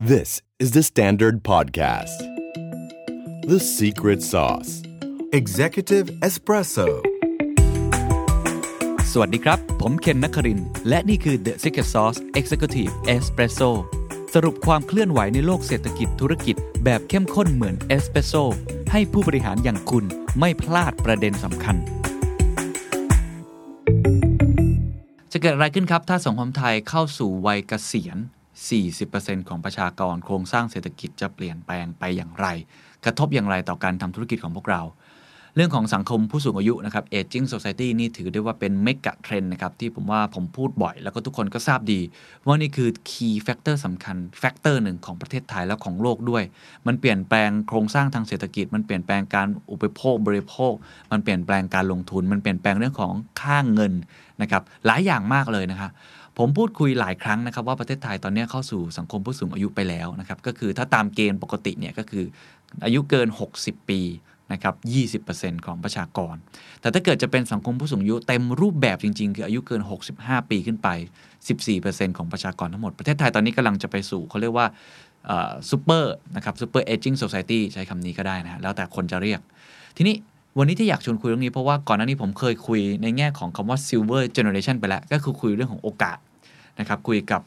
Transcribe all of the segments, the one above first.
This is the Standard Podcast. The Secret Sauce Executive Espresso. สวัสดีครับ ผมเคนนักคริน และนี่คือ The Secret Sauce Executive Espresso สรุปความเคลื่อนไหวในโลกเศรษฐกิจธุรกิจแบบเข้มข้นเหมือนเอสเปรสโซให้ผู้บริหารอย่างคุณไม่พลาดประเด็นสำคัญ จะเกิดอะไรขึ้นครับ ถ้าสังคมไทยเข้าสู่วัยเกษียณ 40%ของประชากรโครงสร้างเศรษฐกิจจะเปลี่ยนแปลงไปอย่างไร กระทบอย่างไรต่อการทำธุรกิจของพวกเรา เรื่องของสังคมผู้สูงอายุนะครับ aging society นี่ถือได้ว่าเป็นเมกะเทรนด์นะครับ ที่ผมว่าผมพูดบ่อย แล้วก็ทุกคนก็ทราบดี ว่านี่คือ key factor สำคัญ factor หนึ่งของประเทศไทยและของโลกด้วย มันเปลี่ยนแปลงโครงสร้างทางเศรษฐกิจ มันเปลี่ยนแปลงการอุปโภคบริโภค มันเปลี่ยนแปลงการลงทุน มันเปลี่ยนแปลงเรื่องของค่าเงินนะครับหลายอย่างมากเลยนะครับ ผมพูดคุยหลายครั้งนะครับว่าประเทศไทยตอนนี้เข้าสู่สังคมผู้สูงอายุไปแล้วนะครับก็คือถ้าตามเกณฑ์ปกติเนี่ยก็คืออายุเกิน 60 ปีนะครับ 20%ของประชากร แต่ถ้าเกิดจะเป็นสังคมผู้สูงอายุเต็มรูปแบบจริง ๆ คืออายุเกิน 65 ปีขึ้นไป 14%ของประชากรทั้งหมด ประเทศไทยตอนนี้กำลังจะไปสู่เขาเรียกว่าซูเปอร์นะครับ super aging society ใช้คำนี้ก็ได้นะฮะแล้วแต่คนจะเรียก ทีนี้วันนี้ที่อยากชวนคุยเรื่องนี้เพราะว่าก่อนหน้านี้ผมเคยคุยในแง่ของคำว่า silver generation ไปแล้ว ก็คือคุยเรื่องของโอกาส นะครับคุยกับ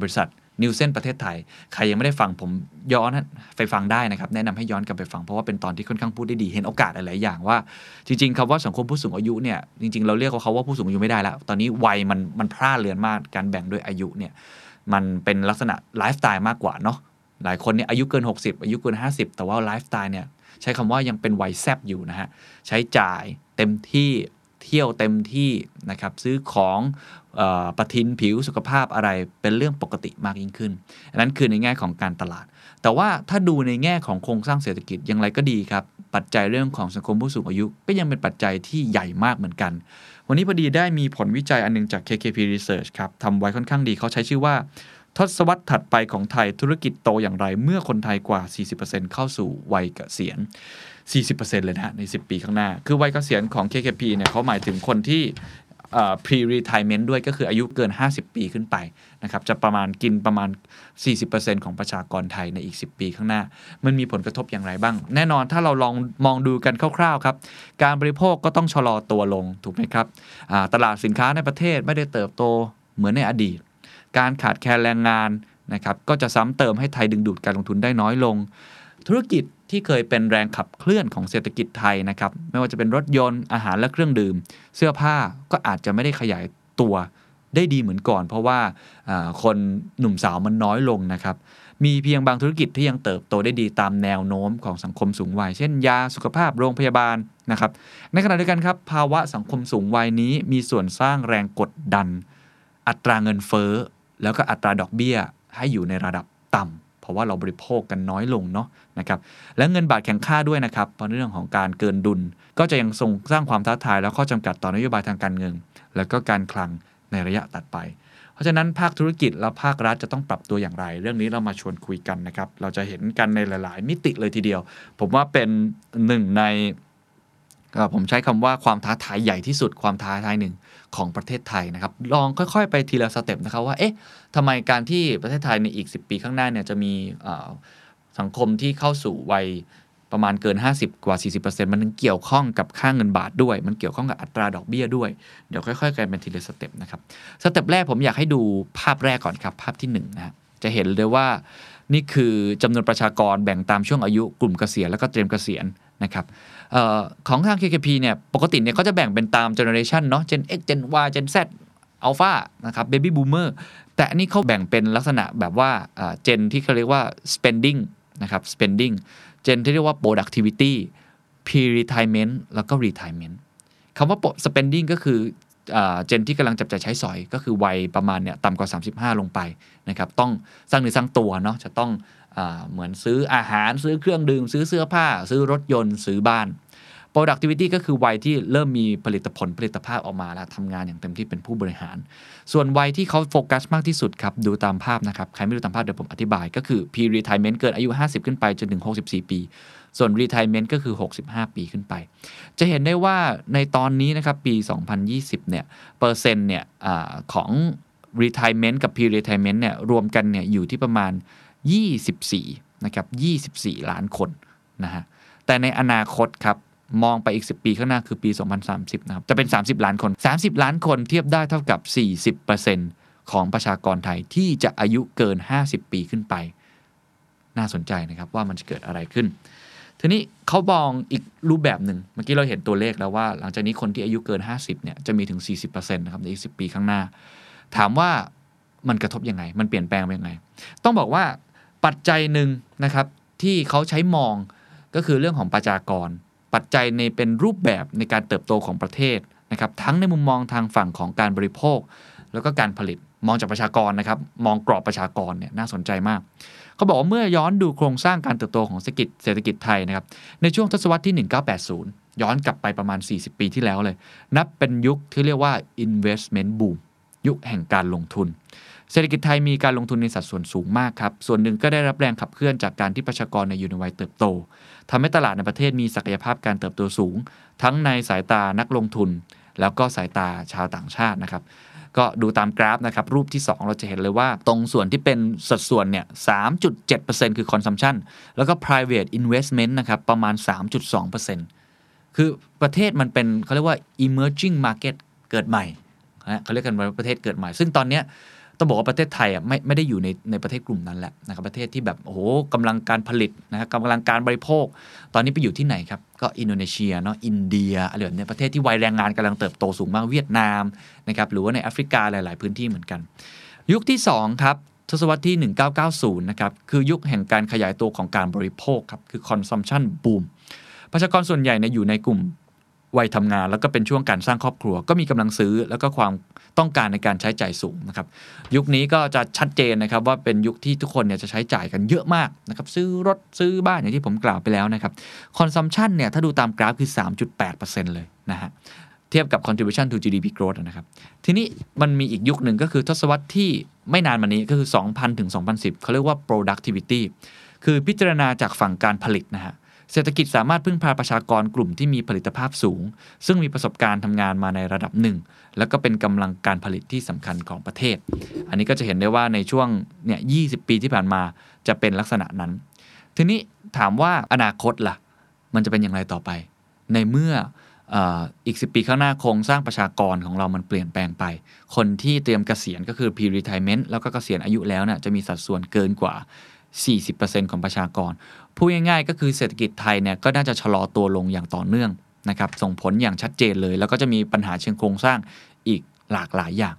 บริษัทนิวเซนประเทศไทย ใครยังไม่ได้ฟังผมย้อนไปฟังได้นะครับ แนะนำให้ย้อนกลับไปฟัง เพราะว่าเป็นตอนที่ค่อนข้างพูดได้ดี เห็นโอกาสหลาย ๆ อย่างว่า จริง ๆคำว่าสังคมผู้สูงอายุเนี่ย จริง ๆ เราเรียกเขาว่าผู้สูงอายุไม่ได้แล้ว ตอนนี้วัยมันมันพร่าเลือนมาก การแบ่งด้วยอายุเนี่ย มันเป็นลักษณะไลฟ์สไตล์มากกว่าเนาะ หลายคนเนี่ยอายุเกิน 60 อายุเกิน 50 แต่ว่าไลฟ์สไตล์เนี่ยใช้คำว่ายังเป็นวัยแซบอยู่นะฮะ ใช้จ่ายเต็มที่ เที่ยวเต็มที่นะครับซื้อของประทินผิวสุขภาพอะไรเป็นเรื่องปกติมากยิ่งขึ้น อันนั้นคือในแง่ของการตลาด แต่ว่าถ้าดูในแง่ของโครงสร้างเศรษฐกิจอย่างไรก็ดีครับ ปัจจัยเรื่องของสังคมผู้สูงอายุก็ยังเป็นปัจจัยที่ใหญ่มากเหมือนกัน วันนี้พอดีได้มีผลวิจัยอันนึงจาก KKP Research ครับทำไว้ค่อนข้างดีเขาใช้ชื่อว่า ทศวรรษถัดไปของไทยธุรกิจโตอย่างไร เมื่อคนไทยกว่า 40%เข้าสู่วัยเกษียณ 40%เลยนะใน 10 ปีข้างหน้า คือวัยเกษียณของ KKP เนี่ยเขาหมายถึงคนที่ pre retirement ด้วยก็คืออายุเกิน 50 ปีขึ้นไปนะครับจะประมาณกินประมาณ 40%ของประชากรไทยในอีก 10 ปีข้างหน้า มันมีผลกระทบอย่างไรบ้าง แน่นอนถ้าเราลองมองดูกันคร่าวๆครับ การบริโภคก็ต้องชะลอตัวลงถูกไหมครับตลาดสินค้าในประเทศไม่ได้เติบโตเหมือนในอดีต การขาดแคลนแรงงานนะครับก็จะซ้ำเติมให้ไทยดึงดูดการลงทุนได้น้อยลง ธุรกิจที่เคยเป็นแรงขับเคลื่อนของเศรษฐกิจไทยนะครับไม่ว่าจะเป็นรถยนต์อาหารและเครื่องดื่ม เสื้อผ้าก็อาจจะไม่ได้ขยายตัวได้ดีเหมือนก่อน เพราะว่าคนหนุ่มสาวมันน้อยลงนะครับมีเพียงบางธุรกิจที่ยังเติบโตได้ดีตามแนวโน้มของสังคมสูงวัย เช่นยาสุขภาพโรงพยาบาลนะครับ ในขณะเดียวกันครับ ภาวะสังคมสูงวัยนี้มีส่วนสร้างแรงกดดัน อัตราเงินเฟ้อ แล้วก็อัตราดอกเบี้ยให้อยู่ในระดับต่ำเพราะว่าเราบริโภคกันน้อยลงเนาะนะครับและเงินบาทแข็งค่าด้วยนะครับเพราะเรื่องของการเกินดุล ก็จะยังทรงสร้างความท้าทาย และข้อจำกัดต่อนโยบายทางการเงิน และก็การคลังในระยะตัดไป เพราะฉะนั้นภาคธุรกิจและภาครัฐจะต้องปรับตัวอย่างไร เรื่องนี้เรามาชวนคุยกันนะครับเราจะเห็นกันในหลาย ๆ มิติเลยทีเดียว ผมว่าเป็นหนึ่งใน ผมใช้คำว่าความท้าทายใหญ่ที่สุดความท้าทายหนึ่งของประเทศไทยนะครับ ลองค่อยๆ ไปทีละสเต็ปนะครับว่าเอ๊ะทำไมการที่ประเทศไทยในอีก 10 ปีข้างหน้าเนี่ยจะมีสังคมที่เข้าสู่วัยประมาณเกิน 50 กว่า 40%มันเกี่ยวข้องกับค่าเงินบาทด้วย มันเกี่ยวข้องกับอัตราดอกเบี้ยด้วย เดี๋ยวค่อยๆกันเป็นทีละสเต็ปนะครับ สเต็ปแรกผมอยากให้ดูภาพแรกก่อนครับ ภาพที่1นนะจะเห็นเลยว่านี่คือจำนวนประชากรแบ่งตามช่วงอายุกลุ่มเกษียณแล้วก็เตรียมเกษียณนะครับ ของทาง KKP เนี่ยปกติเนี่ยเขาจะแบ่งเป็นตาม generation เนาะ Gen X Gen Y Gen Z Alpha นะครับ Baby Boomer แต่อันนี้เขาแบ่งเป็นลักษณะแบบว่า gen ที่เขาเรียกว่า spending นะครับ spending gen ที่เรียกว่า productivity pre-retirement แล้วก็ retirement คำว่า spending ก็คือเจนที่กำลังจับจ่ายใช้สอย ก็คือวัยประมาณเนี่ยต่ำกว่า 35 ลงไปนะครับต้องสร้างเนื้อสร้างตัวเนาะจะต้อง เหมือนซื้ออาหารซื้อเครื่องดื่ม ซื้อเสื้อผ้า ซื้อรถยนต์ ซื้อบ้าน productivity ก็คือวัยที่เริ่มมีผลิตผลผลิตภาพออกมาแล้วทำงานอย่างเต็มที่เป็นผู้บริหาร ส่วนวัยที่เขาโฟกัสมากที่สุดครับ ดูตามภาพนะครับ ใครไม่ดูตามภาพเดี๋ยวผมอธิบาย ก็คือ pre retirement เกินอายุ 50 ขึ้นไปจนถึง 64 ปี ส่วน retirement ก็คือ 65 ปีขึ้นไป จะเห็นได้ว่าในตอนนี้นะครับ ปี 2020 เนี่ย เปอร์เซ็นต์เนี่ยอของ retirement กับ pre retirement เนี่ยรวมกันเนี่ยอยู่ที่ประมาณ 24นะครับ24 ล้านคนนะฮะแต่ในอนาคตครับมองไปอีก 10 ปีข้างหน้าคือปี 2030นะครับจะเป็น 30 ล้านคน 30 ล้านคนเทียบได้เท่ากับ 40%ของประชากรไทยที่จะอายุเกิน 50 ปีขึ้นไป น่าสนใจนะครับว่ามันจะเกิดอะไรขึ้น ทีนี้เขามองอีกรูปแบบหนึ่งเมื่อกี้เราเห็นตัวเลขแล้วว่า หลังจากนี้คนที่อายุเกิน 50เนี่ยจะมีถึง 40%นะครับในอีก 10 ปีข้างหน้า ถามว่ามันกระทบยังไง มันเปลี่ยนแปลงไปยังไง ต้องบอกว่า ปัจจัยหนึ่งนะครับที่เขาใช้มองก็คือเรื่องของประชากร ปัจจัยในเป็นรูปแบบในการเติบโตของประเทศนะครับทั้งในมุมมองทางฝั่งของการบริโภค แล้วก็การผลิตมองจากประชากรนะครับมองกรอบประชากรเนี่ยน่าสนใจมากเขาบอกว่าเมื่อย้อนดูโครงสร้างการเติบโตของเศรษฐกิจเศรษฐกิจไทยนะครับในช่วงทศวรรษที่ 1980 ย้อนกลับไปประมาณ 40 ปีที่แล้วเลย นับเป็นยุคที่เรียกว่า investment boom ยุคแห่งการลงทุน เศรษฐกิจไทยมีการลงทุนในสัดส่วนสูงมากครับ ส่วนหนึ่งก็ได้รับแรงขับเคลื่อนจากการที่ประชากรในอยู่ในวัยเติบโตทำให้ตลาดในประเทศมีศักยภาพการเติบโตสูง ทั้งในสายตานักลงทุน แล้วก็สายตาชาวต่างชาตินะครับก็ดูตามกราฟนะครับ รูปที่ 2 เราจะเห็นเลยว่า ตรงส่วนที่เป็นสัดส่วนเนี่ย 3.7%คือ consumption แล้วก็ private investment นะครับ ประมาณ 3.2%คือประเทศมันเป็นเขาเรียกว่า emerging market เกิดใหม่นะเขาเรียกกันว่าประเทศเกิดใหม่ ซึ่งตอนเนี้ย ต้องบอกว่าประเทศไทยอะไม่ไม่ได้อยู่ในในประเทศกลุ่มนั้นแหละนะครับประเทศที่แบบโอ้โหกำลังการผลิตนะครับกำลังการบริโภค ตอนนี้ไปอยู่ที่ไหนครับ ก็อินโดนีเซียเนาะอินเดียอะไรแบบเนี้ยประเทศที่วัยแรงงานกำลังเติบโตสูงมากเวียดนามนะครับหรือว่าในแอฟริกาหลาย ๆ พื้นที่เหมือนกัน ยุคที่ 2 ครับทศวรรษที่ 1990 นะครับ คือยุคแห่งการขยายตัวของการบริโภคครับ คือ consumption boom ประชากรส่วนใหญ่เนี่ยอยู่ในกลุ่ม วัยทำงาน แล้วก็เป็นช่วงการสร้างครอบครัว ก็มีกำลังซื้อแล้วก็ความต้องการในการใช้จ่ายสูงนะครับ ยุคนี้ก็จะชัดเจนนะครับว่าเป็นยุคที่ทุกคนเนี่ยจะใช้จ่ายกันเยอะมากนะครับ ซื้อรถซื้อบ้านอย่างที่ผมกล่าวไปแล้วนะครับ consumption เนี่ยถ้าดูตามกราฟคือ 3.8%เลยนะฮะเทียบกับ contribution to GDP growth นะครับ ทีนี้มันมีอีกยุคหนึ่งก็คือทศวรรษที่ไม่นานมานี้ก็คือ 2000 ถึง 2010 เขาเรียกว่า productivity คือพิจารณาจากฝั่งการผลิตนะฮะ เศรษฐกิจสามารถพึ่งพาประชากรกลุ่มที่มีผลิตภาพสูง ซึ่งมีประสบการณ์ทำงานมาในระดับหนึ่ง แล้วก็เป็นกำลังการผลิตที่สำคัญของประเทศ อันนี้ก็จะเห็นได้ว่าในช่วงเนี่ย20ปีที่ผ่านมาจะเป็นลักษณะนั้น ทีนี้ถามว่าอนาคตล่ะ มันจะเป็นอย่างไรต่อไป ในเมื่อเอ่ออีก 10 ปีข้างหน้าโครงสร้างประชากรของเรามันเปลี่ยนแปลงไป คนที่เตรียมเกษียณก็คือ pre-retirement แล้วก็เกษียณอายุแล้วเนี่ยจะมีสัดส่วนเกินกว่า 40%ของประชากร พูดง่ายๆ ก็คือเศรษฐกิจไทยเนี่ยก็น่าจะชะลอตัวลงอย่างต่อเนื่องนะครับส่งผลอย่างชัดเจนเลย แล้วก็จะมีปัญหาเชิงโครงสร้างอีกหลากหลายอย่าง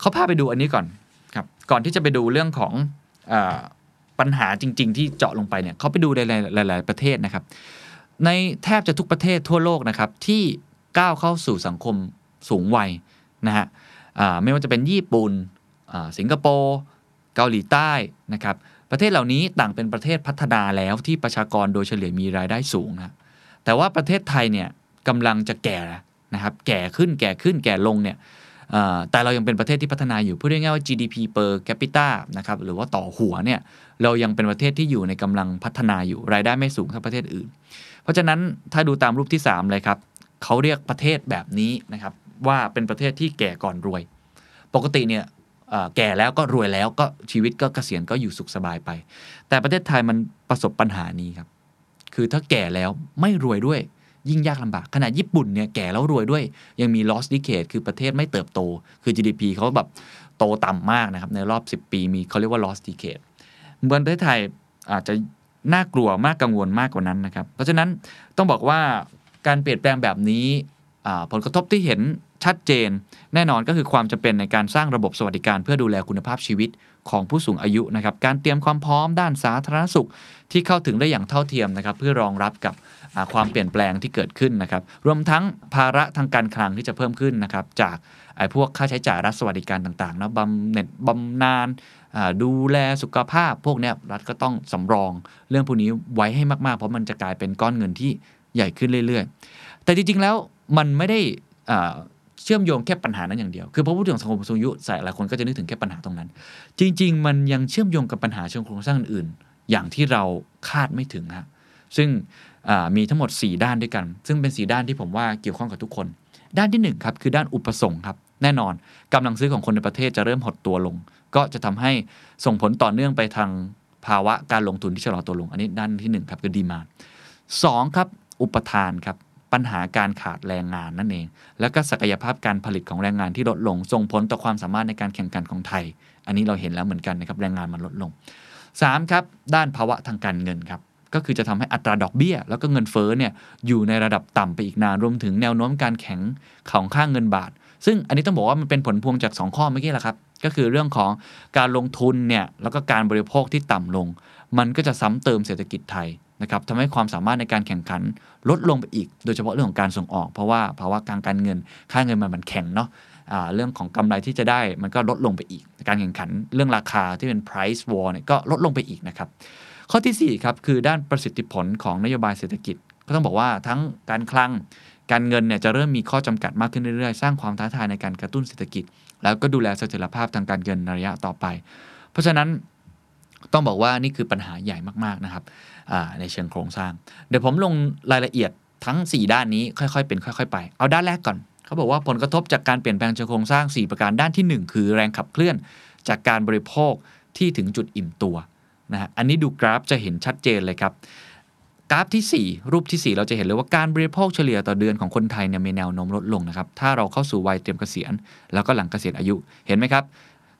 เขาพาไปดูอันนี้ก่อนครับก่อนที่จะไปดูเรื่องของอปัญหาจริง ๆ ที่เจาะลงไปเนี่ยเขาไปดูในหลาย ๆ ประเทศนะครับ ในแทบจะทุกประเทศทั่วโลกนะครับที่ก้าวเข้าสู่สังคมสูงวัยนะฮะไม่ว่าจะเป็นญี่ปุ่นสิงคโปร์เกาหลีใต้นะครับ ประเทศเหล่านี้ต่างเป็นประเทศพัฒนาแล้วที่ประชากรโดยเฉลี่ยมีรายได้สูงนะแต่ว่าประเทศไทยเนี่ยกำลังจะแก่นะครับแก่ขึ้นแก่ขึ้นแก่ลงเนี่ยอ่อแต่เรายังเป็นประเทศที่พัฒนาอยู่พูดง่ายๆว่า GDP per capita นะครับหรือว่าต่อหัวเนี่ยเรายังเป็นประเทศที่อยู่ในกำลังพัฒนาอยู่รายได้ไม่สูงเท่าประเทศอื่น เพราะฉะนั้นถ้าดูตามรูปที่ 3 เลยครับเขาเรียกประเทศแบบนี้นะครับว่าเป็นประเทศที่แก่ก่อนรวย ปกติเนี่ย แก่แล้วก็รวยแล้วก็ชีวิตก็เกษียณก็อยู่สุขสบายไป แต่ประเทศไทยมันประสบปัญหานี้ครับ คือถ้าแก่แล้วไม่รวยด้วยยิ่งยากลำบากขณะญี่ปุ่นเนี่ยแก่แล้วรวยด้วย ยังมี lost decade คือประเทศไม่เติบโต คือ GDP เขาแบบโตต่ำมากนะครับ ในรอบ 10 ปีมีเขาเรียกว่า lost decade เมืองประเทศไทยอาจจะน่ากลัวมากกังวลมากกว่านั้นนะครับ เพราะฉะนั้นต้องบอกว่าการเปลี่ยนแปลงแบบนี้ผลกระทบที่เห็น ชัดเจน แน่นอนก็คือความจำเป็นในการสร้างระบบสวัสดิการ เพื่อดูแลคุณภาพชีวิตของผู้สูงอายุนะครับ การเตรียมความพร้อมด้านสาธารณสุข ที่เข้าถึงได้อย่างเท่าเทียมนะครับ เพื่อรองรับกับความเปลี่ยนแปลงที่เกิดขึ้นนะครับ รวมทั้งภาระทางการคลังที่จะเพิ่มขึ้นนะครับ จากไอ้พวกค่าใช้จ่ายรัฐสวัสดิการต่างๆนะบำเหน็จบำนาญดูแลสุขภาพ พวกเนี้ยรัฐก็ต้องสำรอง เรื่องพวกนี้ไว้ให้มากๆ เพราะมันจะกลายเป็นก้อนเงินที่ใหญ่ขึ้นเรื่อย ๆ แต่จริงๆแล้วมันไม่ได้อ่า เชื่อมโยงแค่ปัญหานั้นอย่างเดียว คือพอพูดถึงสังคมสูงอายุหลายคนก็จะนึกถึงแค่ปัญหาตรงนั้น จริง ๆ มันยังเชื่อมโยงกับปัญหาเชิงโครงสร้างอื่นๆ อย่างที่เราคาดไม่ถึงฮะซึ่งมีทั้งหมด 4 ด้านด้วยกัน ซึ่งเป็น 4 ด้านที่ผมว่าเกี่ยวข้องกับทุกคน ด้านที่1ครับคือด้านอุปสงค์ครับแน่นอนกำลังซื้อของคนในประเทศจะเริ่มหดตัวลง ก็จะทำให้ส่งผลต่อเนื่องไปทางภาวะการลงทุนที่ชะลอตัวลง อันนี้ด้านที่1ครับคือดีมาสองครับอุปทานครับ ปัญหาการขาดแรงงานนั่นเอง แล้วก็ศักยภาพการผลิตของแรงงานที่ลดลง ส่งผลต่อความสามารถในการแข่งขันของไทย อันนี้เราเห็นแล้วเหมือนกันนะครับแรงงานมันลดลง 3. ครับด้านภาวะทางการเงินครับก็คือจะทำให้อัตราดอกเบี้ย แล้วก็เงินเฟ้อเนี่ยอยู่ในระดับต่ำไปอีกนานรวมถึงแนวโน้มการแข็งของค่างเงินบาท ซึ่งอันนี้ต้องบอกว่ามันเป็นผลพวงจาก 2 ข้อเมื่อกี้แหละครับ ก็คือเรื่องของการลงทุนเนี่ยแล้วก็การบริโภคที่ต่ำลง มันก็จะซ้ำเติมเศรษฐกิจไทย นะครับทำให้ความสามารถในการแข่งขันลดลงไปอีก โดยเฉพาะเรื่องของการส่งออก เพราะว่าภาวะการการเงิน ค่าเงินมันมันแข็งเนาะเรื่องของกำไรที่จะได้มันก็ลดลงไปอีก การแข่งขันเรื่องราคาที่เป็น price war เนี่ยก็ลดลงไปอีกนะครับ ข้อที่4ครับคือด้านประสิทธิผลของนโยบายเศรษฐกิจ ก็ต้องบอกว่าทั้งการคลังการเงินเนี่ยจะเริ่มมีข้อจำกัดมากขึ้นเรื่อยๆ สร้างความท้าทายในการกระตุ้นเศรษฐกิจ แล้วก็ดูแลเสถียรภาพทางการเงินในระยะต่อไป เพราะฉะนั้นต้องบอกว่านี่คือปัญหาใหญ่มากๆนะครับ ในเชิงโครงสร้าง เดี๋ยวผมลงรายละเอียดทั้ง 4 ด้านนี้ค่อยๆ เป็นค่อย ๆ ไป เอาด้านแรกก่อน เขาบอกว่าผลกระทบจากการเปลี่ยนแปลงเชิงโครงสร้าง 4 ประการด้านที่ 1 คือแรงขับเคลื่อนจากการบริโภคที่ถึงจุดอิ่มตัวนะฮะอันนี้ดูกราฟจะเห็นชัดเจนเลยครับกราฟที่ 4 รูปที่ 4 เราจะเห็นเลยว่าการบริโภคเฉลี่ยต่อเดือนของคนไทยเนี่ยมีแนวโน้มลดลงนะครับ ถ้าเราเข้าสู่วัยเตรียมเกษียณ แล้วก็หลังเกษียณอายุ เห็นไหมครับ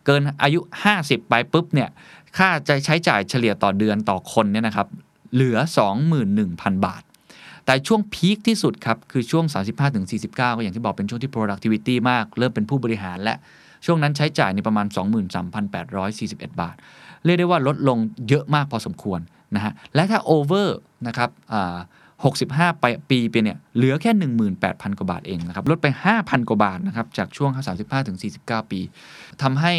เกินอายุ 50 ไปปุ๊บเนี่ย ค่าจะใช้จ่ายเฉลี่ยต่อเดือนต่อคนเนี่ยนะครับ เหลือ 21,000 บาท แต่ช่วงพีคที่สุดครับ คือช่วง 35-49 ก็อย่างที่บอกเป็นช่วงที่ productivity มาก เริ่มเป็นผู้บริหารและ ช่วงนั้นใช้จ่ายในประมาณ 23,841 บาท เรียกได้ว่าลดลงเยอะมากพอสมควรนะฮะ และถ้าโอเวอร์นะครับ65ปีไปเนี่ยเหลือแค่ 18,000 กว่าบาทเองนะครับ ลดไป 5,000 กว่าบาทนะครับ จากช่วง 35ถึง49 ปีทำให้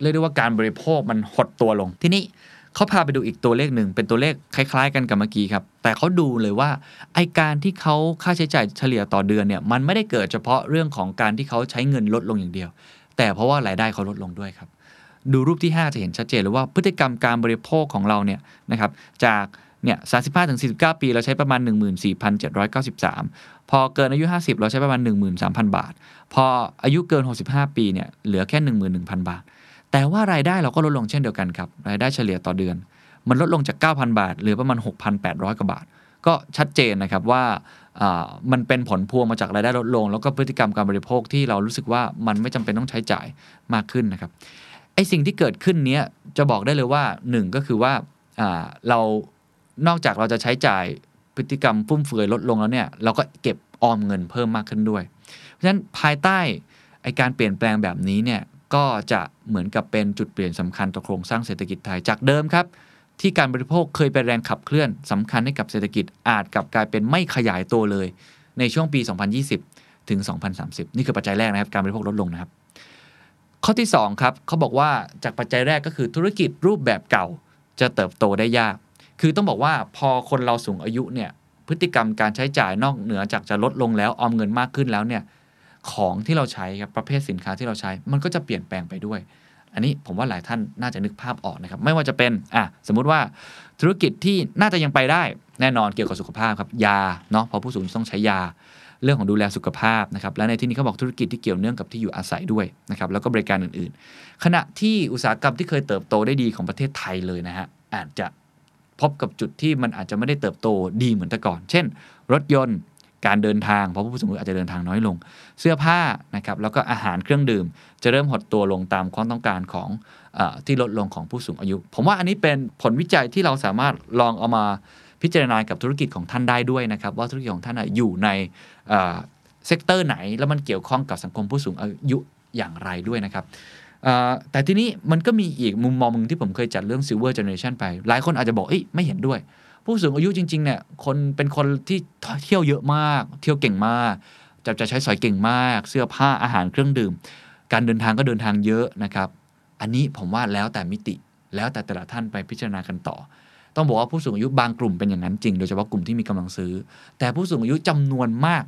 เรียกได้ว่าการบริโภคมันหดตัวลง ที่นี้ เขาพาไปดูอีกตัวเลขหนึ่งเป็นตัวเลขคล้ายๆ กันกับเมื่อกี้ครับ แต่เขาดูเลยว่าไอการที่เขาค่าใช้จ่ายเฉลี่ยต่อเดือนเนี่ยมันไม่ได้เกิดเฉพาะเรื่องของการที่เขาใช้เงินลดลงอย่างเดียว แต่เพราะว่ารายได้เขาลดลงด้วยครับ ดูรูปที่ 5 จะเห็นชัดเจนเลยว่าพฤติกรรมการบริโภคของเราเนี่ยนะครับจากเนี่ย35ถึง49 ปี เราใช้ประมาณ 14,793 พอเกินอายุ 50 เราใช้ประมาณ 13,000 บาท พออายุเกิน 65 ปีเนี่ยเหลือแค่ 11,000 บาท แต่ว่ารายได้เราก็ลดลงเช่นเดียวกันครับ รายได้เฉลี่ยต่อเดือน มันลดลงจาก 9,000 บาท เหลือประมาณ 6,800 กว่าบาท ก็ชัดเจนนะครับว่ามันเป็นผลพวงมาจากรายได้ลดลง แล้วก็พฤติกรรมการบริโภคที่เรารู้สึกว่ามันไม่จำเป็นต้องใช้จ่ายมากขึ้นนะครับไอสิ่งที่เกิดขึ้นเนี้ยจะบอกได้เลยว่าหนึ่งก็คือว่าเรานอกจากเราจะใช้จ่ายพฤติกรรมฟุ่มเฟือยลดลงแล้วเนี่ยเราก็เก็บออมเงินเพิ่มมากขึ้นด้วย เพราะฉะนั้นภายใต้ไอการเปลี่ยนแปลงแบบนี้เนี่ย ก็จะเหมือนกับเป็นจุดเปลี่ยนสำคัญต่อโครงสร้างเศรษฐกิจไทยจากเดิมครับ ที่การบริโภคเคยเป็นแรงขับเคลื่อนสำคัญให้กับเศรษฐกิจอาจกลับกลายเป็นไม่ขยายตัวเลย ในช่วงปี 2020 ถึง 2030 นี่คือปัจจัยแรกนะครับ การบริโภคลดลงนะครับ ข้อที่2ครับเขาบอกว่าจากปัจจัยแรกก็คือธุรกิจรูปแบบเก่าจะเติบโตได้ยาก คือต้องบอกว่าพอคนเราสูงอายุเนี่ยพฤติกรรมการใช้จ่ายนอกเหนือจากจะลดลงแล้วออมเงินมากขึ้นแล้วเนี่ย ของที่เราใช้ครับประเภทสินค้าที่เราใช้ มันก็จะเปลี่ยนแปลงไปด้วย อันนี้ผมว่าหลายท่านน่าจะนึกภาพออกนะครับ ไม่ว่าจะเป็นอะสมมุติว่าธุรกิจที่น่าจะยังไปได้แน่นอนเกี่ยวกับสุขภาพครับยาเนาะพอผู้สูงต้องใช้ยาเรื่องของดูแลสุขภาพนะครับและในที่นี้เขาบอกธุรกิจที่เกี่ยวเนื่องกับที่อยู่อาศัยด้วยนะครับแล้วก็บริการอื่นๆ ขณะที่อุตสาหกรรมที่เคยเติบโตได้ดีของประเทศไทยเลยนะฮะอาจจะพบกับจุดที่มันอาจจะไม่ได้เติบโตดีเหมือนแต่ก่อน เช่น รถยนต์ การเดินทางเพราะผู้สูงอายุอาจจะเดินทางน้อยลง เสื้อผ้านะครับแล้วก็อาหารเครื่องดื่ม จะเริ่มหดตัวลงตามความต้องการของอที่ลดลงของผู้สูงอายุ ผมว่าอันนี้เป็นผลวิจัยที่เราสามารถลองเอามาพิจารณากับธุรกิจของท่านได้ด้วยนะครับ ว่าธุรกิจของท่านอยู่ใน sector ไหน แล้วมันเกี่ยวข้องกับสังคมผู้สูงอายุอย่างไรด้วยนะครับแต่ทีนี้มันก็มีอีกมุมมองนึงที่ผมเคยจัดเรื่อง Silver Generation ไป หลายคนอาจจะบอกเออไม่เห็นด้วย ผู้สูงอายุจริงๆเนี่ยคนเป็นคนที่เที่ยวเยอะมาก เที่ยวเก่งมาก จะจะใช้สอยเก่งมาก เสื้อผ้าอาหารเครื่องดื่ม การเดินทางก็เดินทางเยอะนะครับ อันนี้ผมว่าแล้วแต่มิติแล้วแต่แต่ละท่านไปพิจารณากันต่อ ต้องบอกว่าผู้สูงอายุบางกลุ่มเป็นอย่างนั้นจริง โดยเฉพาะกลุ่มที่มีกำลังซื้อ แต่ผู้สูงอายุจำนวนมาก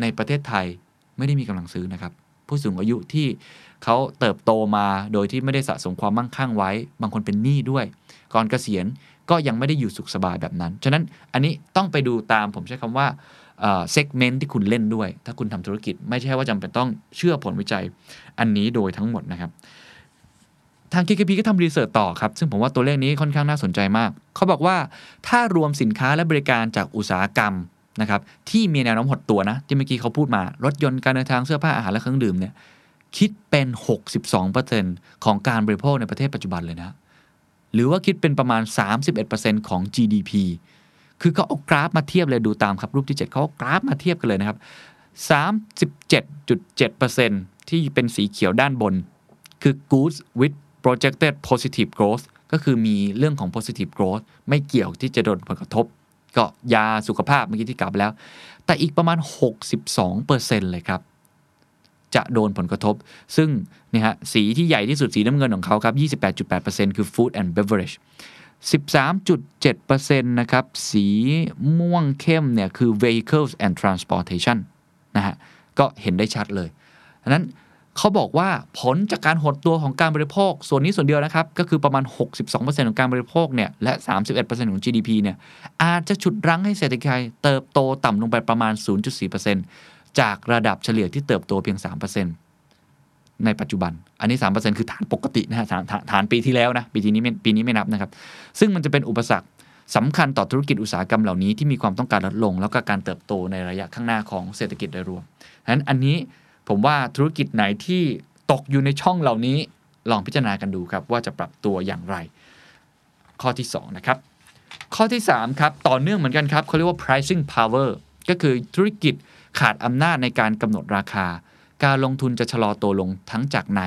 ในประเทศไทยไม่ได้มีกำลังซื้อนะครับ ผู้สูงอายุที่เขาเติบโตมาโดยที่ไม่ได้สะสมความมั่งคั่งไว้ บางคนเป็นหนี้ด้วย ก่อนเกษียณ ก็ยังไม่ได้อยู่สุขสบายแบบนั้น ฉะนั้นอันนี้ต้องไปดูตามผมใช้คำว่าsegment ที่คุณเล่นด้วย ถ้าคุณทำธุรกิจไม่ใช่ว่าจำเป็นต้องเชื่อผลวิจัยอันนี้โดยทั้งหมดนะครับ ทาง KKP ก็ทำ research ต่อครับ ซึ่งผมว่าตัวเลขนี้ค่อนข้างน่าสนใจมาก เขาบอกว่าถ้ารวมสินค้าและบริการจากอุตสาหกรรมนะครับที่มีแนวโน้มหดตัวนะ ที่เมื่อกี้เขาพูดมา รถยนต์การเดินทางเสื้อผ้าอาหารและเครื่องดื่มเนี่ยคิดเป็น 62%ของการบริโภคในประเทศปัจจุบันเลยนะ หรือว่าคิดเป็นประมาณ 31%ของ GDP คือเขาเอากราฟมาเทียบเลยดูตามครับรูปที่ 7เขาเอากราฟมาเทียบกันเลยนะครับ 37.7%ที่เป็นสีเขียวด้านบน คือ goods with projected positive growth ก็คือมีเรื่องของ positive growth ไม่เกี่ยวที่จะโดนผลกระทบ ก็ยาสุขภาพเมื่อกี้ที่กล่าวไปแล้ว แต่อีกประมาณ 62%เลยครับ จะโดนผลกระทบ ซึ่งเนี่ยฮะสีที่ใหญ่ที่สุดสีน้ำเงินของเขาครับ 28.8%คือ food and beverage 13.7%นะครับ สีม่วงเข้มเนี่ยคือ vehicles and transportation นะฮะ ก็เห็นได้ชัดเลยดังนั้นเขาบอกว่าผลจากการหดตัวของการบริโภค ส่วนนี้ส่วนเดียวนะครับ ก็คือประมาณ 62%ของการบริโภคเนี่ยและ 31%ของ GDP เนี่ยอาจจะฉุดรั้งให้เศรษฐกิจเติบโตต่ำลงไปประมาณ 0.4% จากระดับเฉลี่ยที่เติบโตเพียง 3%ในปัจจุบัน อันนี้ 3%คือฐานปกตินะฮะฐานฐานฐานปีที่แล้วนะ ปีนี้ไม่ปีนี้ไม่นับนะครับ ซึ่งมันจะเป็นอุปสรรคสำคัญต่อธุรกิจอุตสาหกรรมเหล่านี้ที่มีความต้องการลดลง แล้วก็การเติบโตในระยะข้างหน้าของเศรษฐกิจโดยรวมฉะนั้นอันนี้ผมว่าธุรกิจไหนที่ตกอยู่ในช่องเหล่านี้ลองพิจารณากันดูครับ ว่าจะปรับตัวอย่างไร ข้อที่ 2 นะครับ ข้อที่ 3 ครับ ต่อเนื่องเหมือนกันครับเขาเรียกว่า pricing power ก็คือธุรกิจ ขาดอำนาจในการกำหนดราคา การลงทุนจะชะลอตัวลงทั้งจากใน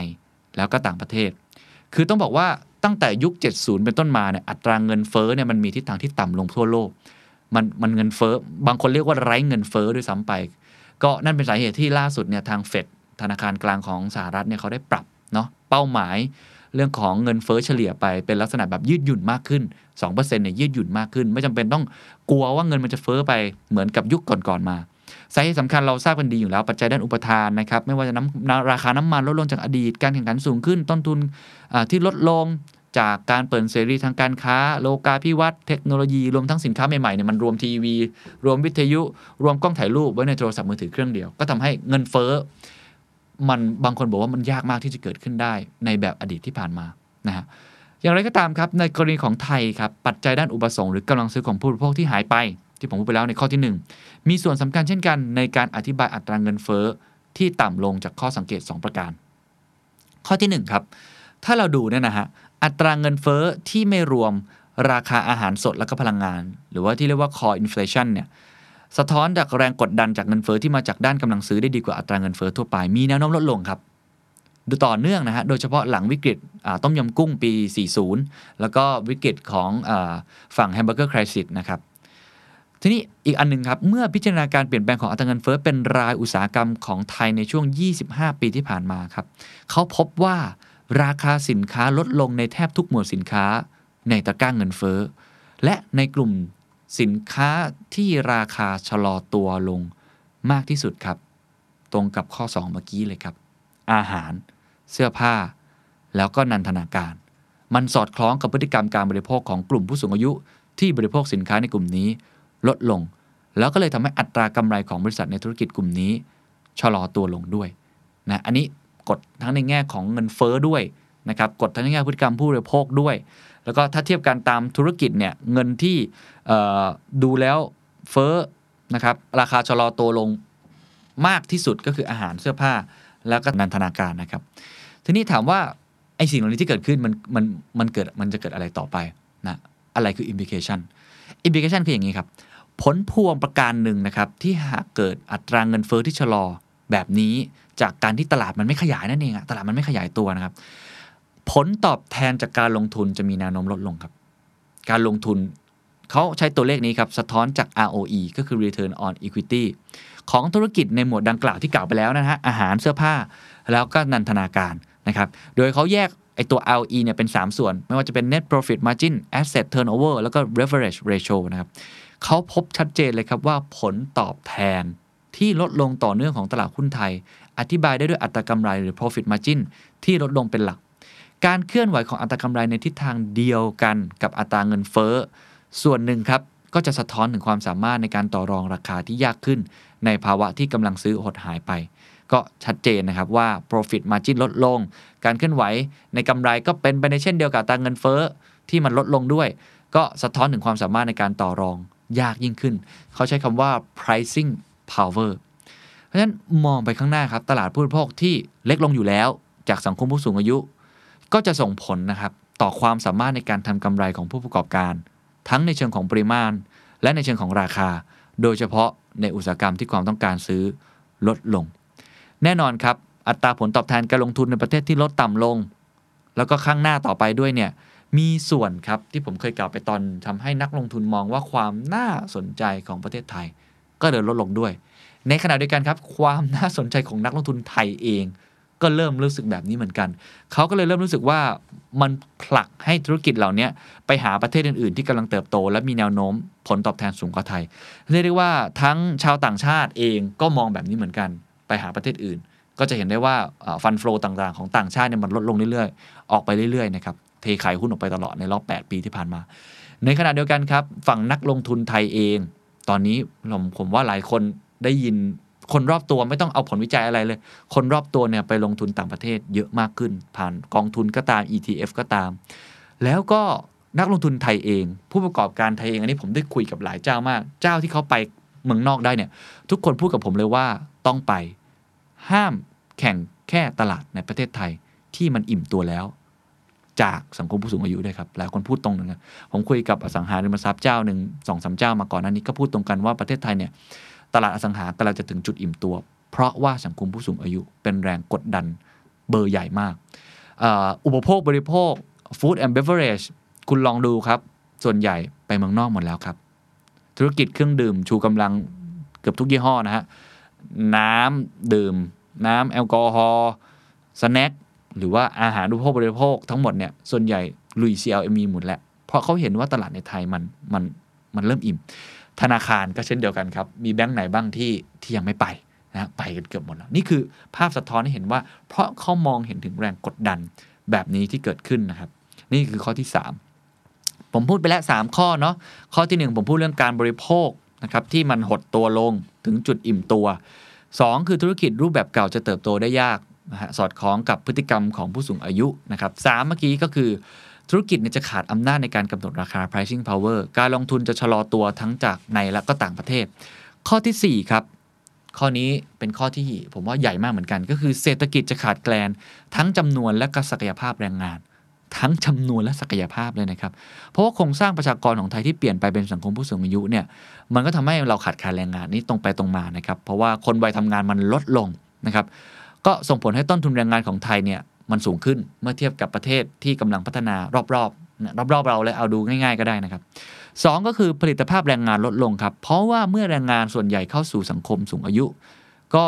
แล้วก็ต่างประเทศ คือต้องบอกว่าตั้งแต่ยุค 70 เป็นต้นมาเนี่ยอัตราเงินเฟ้อเนี่ยมันมีทิศทางที่ต่ำลงทั่วโลก มันมันเงินเฟ้อบางคนเรียกว่าไร้เงินเฟ้อด้วยซ้ำไป ก็นั่นเป็นสาเหตุที่ล่าสุดเนี่ยทางเฟดธนาคารกลางของสหรัฐเนี่ยเขาได้ปรับเนาะเป้าหมายเรื่องของเงินเฟ้อเฉลี่ยไปเป็นลักษณะแบบยืดหยุ่นมากขึ้น 2%เนี่ยยืดหยุ่นมากขึ้น ไม่จำเป็นต้องกลัวว่าเงินมันจะเฟ้อไปเหมือนกับยุคก่อนๆมา สาเหตุสำคัญเราทราบกันดีอยู่แล้ว ปัจจัยด้านอุปทานนะครับ ไม่ว่าจะน้ำราคาน้ำมันลดลงจากอดีต การแข่งขันสูงขึ้น ต้นทุนที่ลดลงจากการเปิดเสรีทางการค้า โลกาภิวัตน์เทคโนโลยี รวมทั้งสินค้าใหม่ๆเนี่ยมันรวมทีวี รวมวิทยุ รวมกล้องถ่ายรูปไว้ในโทรศัพท์มือถือเครื่องเดียว ก็ทำให้เงินเฟ้อมันบางคนบอกว่ามันยากมากที่จะเกิดขึ้นได้ในแบบอดีตที่ผ่านมานะฮะอย่างไรก็ตามครับในกรณีของไทยครับปัจจัยด้านอุปสงค์หรือกำลังซื้อของผู้บริโภคที่หายไป ที่ผมพูดไปแล้วในข้อที่ 1 มีส่วนสำคัญเช่นกันในการอธิบายอัตราเงินเฟ้อที่ต่ำลงจากข้อสังเกต 2 ประการ ข้อที่ 1 ครับ ถ้าเราดูเนี่ยนะฮะอัตราเงินเฟ้อที่ไม่รวมราคาอาหารสดและก็พลังงาน หรือว่าที่เรียกว่า core inflation เนี่ยสะท้อนจากแรงกดดันจากเงินเฟ้อที่มาจากด้านกำลังซื้อได้ดีกว่าอัตราเงินเฟ้อทั่วไป มีแนวโน้มลดลงครับ ดูต่อเนื่องนะฮะ โดยเฉพาะหลังวิกฤตต้มยำกุ้งปี 40 แล้วก็วิกฤตของอฝั่งแฮมเบอร์เกอร์คริสิสนะครับ ทีนี้อีกอันนึงครับ เมื่อพิจารณาการเปลี่ยนแปลงของอัตราเงินเฟ้อเป็นรายอุตสาหกรรมของไทยในช่วง 25 ปีที่ผ่านมาครับเขาพบว่าราคาสินค้าลดลงในแทบทุกหมวดสินค้าในตะกร้างเงินเฟ้อและในกลุ่มสินค้าที่ราคาชะลอตัวลงมากที่สุดครับ ตรงกับข้อ 2 เมื่อกี้เลยครับ อาหาร เสื้อผ้า แล้วก็นันทนาการ มันสอดคล้องกับพฤติกรรมการบริโภคของกลุ่มผู้สูงอายุ ที่บริโภคสินค้าในกลุ่มนี้ ลดลง แล้วก็เลยทำให้อัตรากำไรของบริษัทในธุรกิจกลุ่มนี้ชะลอตัวลงด้วยนะอันนี้กดทั้งในแง่ของเงินเฟ้อด้วยนะครับกดทั้งในแง่พฤติกรรมผู้บริโภคด้วย แล้วก็ถ้าเทียบกันตามธุรกิจเนี่ยเงินที่ดูแล้วเฟ้อนะครับราคาชะลอตัวลงมากที่สุดก็คืออาหารเสื้อผ้าแล้วก็นันทนาการนะครับ ทีนี้ถามว่าไอ้สิ่งเหล่านี้ที่เกิดขึ้นมันมันมันเกิดมันจะเกิดอะไรต่อไปนะอะไรคือ implication implication คืออย่างนี้ครับ ผลพวงประการหนึ่งนะครับ ที่หากเกิดอัตรางเงินเฟ้อที่ชะลอแบบนี้จากการที่ตลาดมันไม่ขยายนั่นเองอะตลาดมันไม่ขยายตัวนะครับ ผลตอบแทนจากการลงทุนจะมีแนวโน้มลดลงครับ การลงทุนเขาใช้ตัวเลขนี้ครับ สะท้อนจาก ROE ก็คือ Return on Equity ของธุรกิจในหมวดดังกล่าวที่กล่าวไปแล้วนะฮะอาหารเสื้อผ้าแล้วก็นันทนาการนะครับ โดยเขาแยกไอตัว ROE เนี่ยเป็น 3 ส่วน ไม่ว่าจะเป็น Net Profit Margin Asset Turnover แล้วก็ Leverage Ratio นะครับ เขาพบชัดเจนเลยครับว่าผลตอบแทนที่ลดลงต่อเนื่องของตลาดหุ้นไทย อธิบายได้ด้วยอัตรากำไรหรือ profit margin ที่ลดลงเป็นหลัก การเคลื่อนไหวของอัตรากำไรในทิศทางเดียวกันกับอัตราเงินเฟ้อ ส่วนหนึ่งครับก็จะสะท้อนถึงความสามารถในการต่อรองราคาที่ยากขึ้น ในภาวะที่กำลังซื้อหดหายไป ก็ชัดเจนนะครับว่า profit margin ลดลง การเคลื่อนไหวในกำไรก็เป็นไปในเช่นเดียวกับตาเงินเฟ้อที่มันลดลงด้วย ก็สะท้อนถึงความสามารถในการต่อรอง ยากยิ่งขึ้น เขาใช้คำว่า pricing power เพราะฉะนั้นมองไปข้างหน้าครับ ตลาดผู้บริโภคที่เล็กลงอยู่แล้ว จากสังคมผู้สูงอายุ ก็จะส่งผลนะครับ ต่อความสามารถในการทำกำไรของผู้ประกอบการ ทั้งในเชิงของปริมาณ และในเชิงของราคา โดยเฉพาะในอุตสาหกรรมที่ความต้องการซื้อลดลง แน่นอนครับอัตราผลตอบแทนการลงทุนในประเทศที่ลดต่ำลง แล้วก็ข้างหน้าต่อไปด้วยเนี่ย มีส่วนครับที่ผมเคยกล่าวไปตอนทำให้นักลงทุนมองว่าความน่าสนใจของประเทศไทย ก็เดินลดลงด้วย ในขณะเดียวกันครับ ความน่าสนใจของนักลงทุนไทยเอง ก็เริ่มรู้สึกแบบนี้เหมือนกัน เขาก็เลยเริ่มรู้สึกว่ามันผลักให้ธุรกิจเหล่านี้ไปหาประเทศอื่น ๆ ที่กำลังเติบโต และมีแนวโน้มผลตอบแทนสูงกว่าไทย เรียกได้ว่าทั้งชาวต่างชาติเองก็มองแบบนี้เหมือนกัน ไปหาประเทศอื่น ก็จะเห็นได้ว่าฟันฟลอต่าง ๆ ของต่างชาติเนี่ยมันลดลงเรื่อย ๆ ออกไปเรื่อย ๆ นะครับ เทขายหุ้นออกไปตลอดในรอบ 8 ปีที่ผ่านมา ในขณะเดียวกันครับ ฝั่งนักลงทุนไทยเอง ตอนนี้ผมผมว่าหลายคนได้ยินคนรอบตัวไม่ต้องเอาผลวิจัยอะไรเลย คนรอบตัวเนี่ยไปลงทุนต่างประเทศเยอะมากขึ้น ผ่านกองทุนก็ตาม ETF ก็ตาม แล้วก็นักลงทุนไทยเอง ผู้ประกอบการไทยเอง อันนี้ผมได้คุยกับหลายเจ้ามาก เจ้าที่เขาไปเมืองนอกได้เนี่ย ทุกคนพูดกับผมเลยว่าต้องไปห้ามแข่งแค่ตลาดในประเทศไทยที่มันอิ่มตัวแล้ว จากสังคมผู้สูงอายุด้วยครับหลายคนพูดตรงนะผมคุยกับอสังหาริมทรัพย์เจ้าหนึ่งสองสาเจ้ามาก่อนหน้านี้ก็พูดตรงกันว่าประเทศไทยเนี่ยตลาดอสังหากำลังจะถึงจุดอิ่มตัว เพราะว่าสังคมผู้สูงอายุเป็นแรงกดดันเบอร์ใหญ่มาก อุปโภคบริโภค Food and Beverage คุณลองดูครับ ส่วนใหญ่ไปเมืองนอกหมดแล้วครับ ธุรกิจเครื่องดื่มชูกำลังเกือบทุกยี่ห้อนะฮะ น้ำดื่ม น้ำแอลกอฮอล์สแน็ค หรือว่าอาหารอุปโภคบริโภคทั้งหมดเนี่ยส่วนใหญ่ลุย CLME หมดแล้วเพราะเขาเห็นว่าตลาดในไทยมันมันมันเริ่มอิ่ม ธนาคารก็เช่นเดียวกันครับ มีแบงก์ไหนบ้างที่ที่ยังไม่ไปนะไปกันเกือบหมดแล้ว นี่คือภาพสะท้อนให้เห็นว่า เพราะเขามองเห็นถึงแรงกดดันแบบนี้ที่เกิดขึ้นนะครับ นี่คือข้อที่ 3 ผมพูดไปแล้ว 3 ข้อเนาะข้อที่ 1 ผมพูดเรื่องการบริโภคนะครับที่มันหดตัวลงถึงจุดอิ่มตัว 2 คือธุรกิจรูปแบบเก่าจะเติบโตได้ยาก นะฮะสอดคล้องกับพฤติกรรมของผู้สูงอายุนะครับสามเมื่อกี้ก็คือธุรกิจจะขาดอำนาจในการกำหนดราคา pricing power การลงทุนจะชะลอตัวทั้งจากในและก็ต่างประเทศ ข้อที่ 4 ครับ ข้อนี้เป็นข้อที่ผมว่าใหญ่มากเหมือนกัน ก็คือเศรษฐกิจจะขาดแคลน ทั้งจำนวนและก็ศักยภาพแรงงาน ทั้งจำนวนและศักยภาพเลยนะครับ เพราะว่าโครงสร้างประชากรของไทยที่เปลี่ยนไปเป็นสังคมผู้สูงอายุเนี่ยมันก็ทำให้เราขาดแคลนแรงงานนี้ตรงไปตรงมานะครับเพราะว่าคนวัยทำงานมันลดลงนะครับ ก็ส่งผลให้ต้นทุนแรงงานของไทยเนี่ยมันสูงขึ้นเมื่อเทียบกับประเทศที่กำลังพัฒนารอบๆรอบๆเราเลยเอาดูง่ายๆก็ได้นะครับสก็คือผลิตภาพแรงงานลดลงครับ เพราะว่าเมื่อแรงงานส่วนใหญ่เข้าสู่สังคมสูงอายุ ก็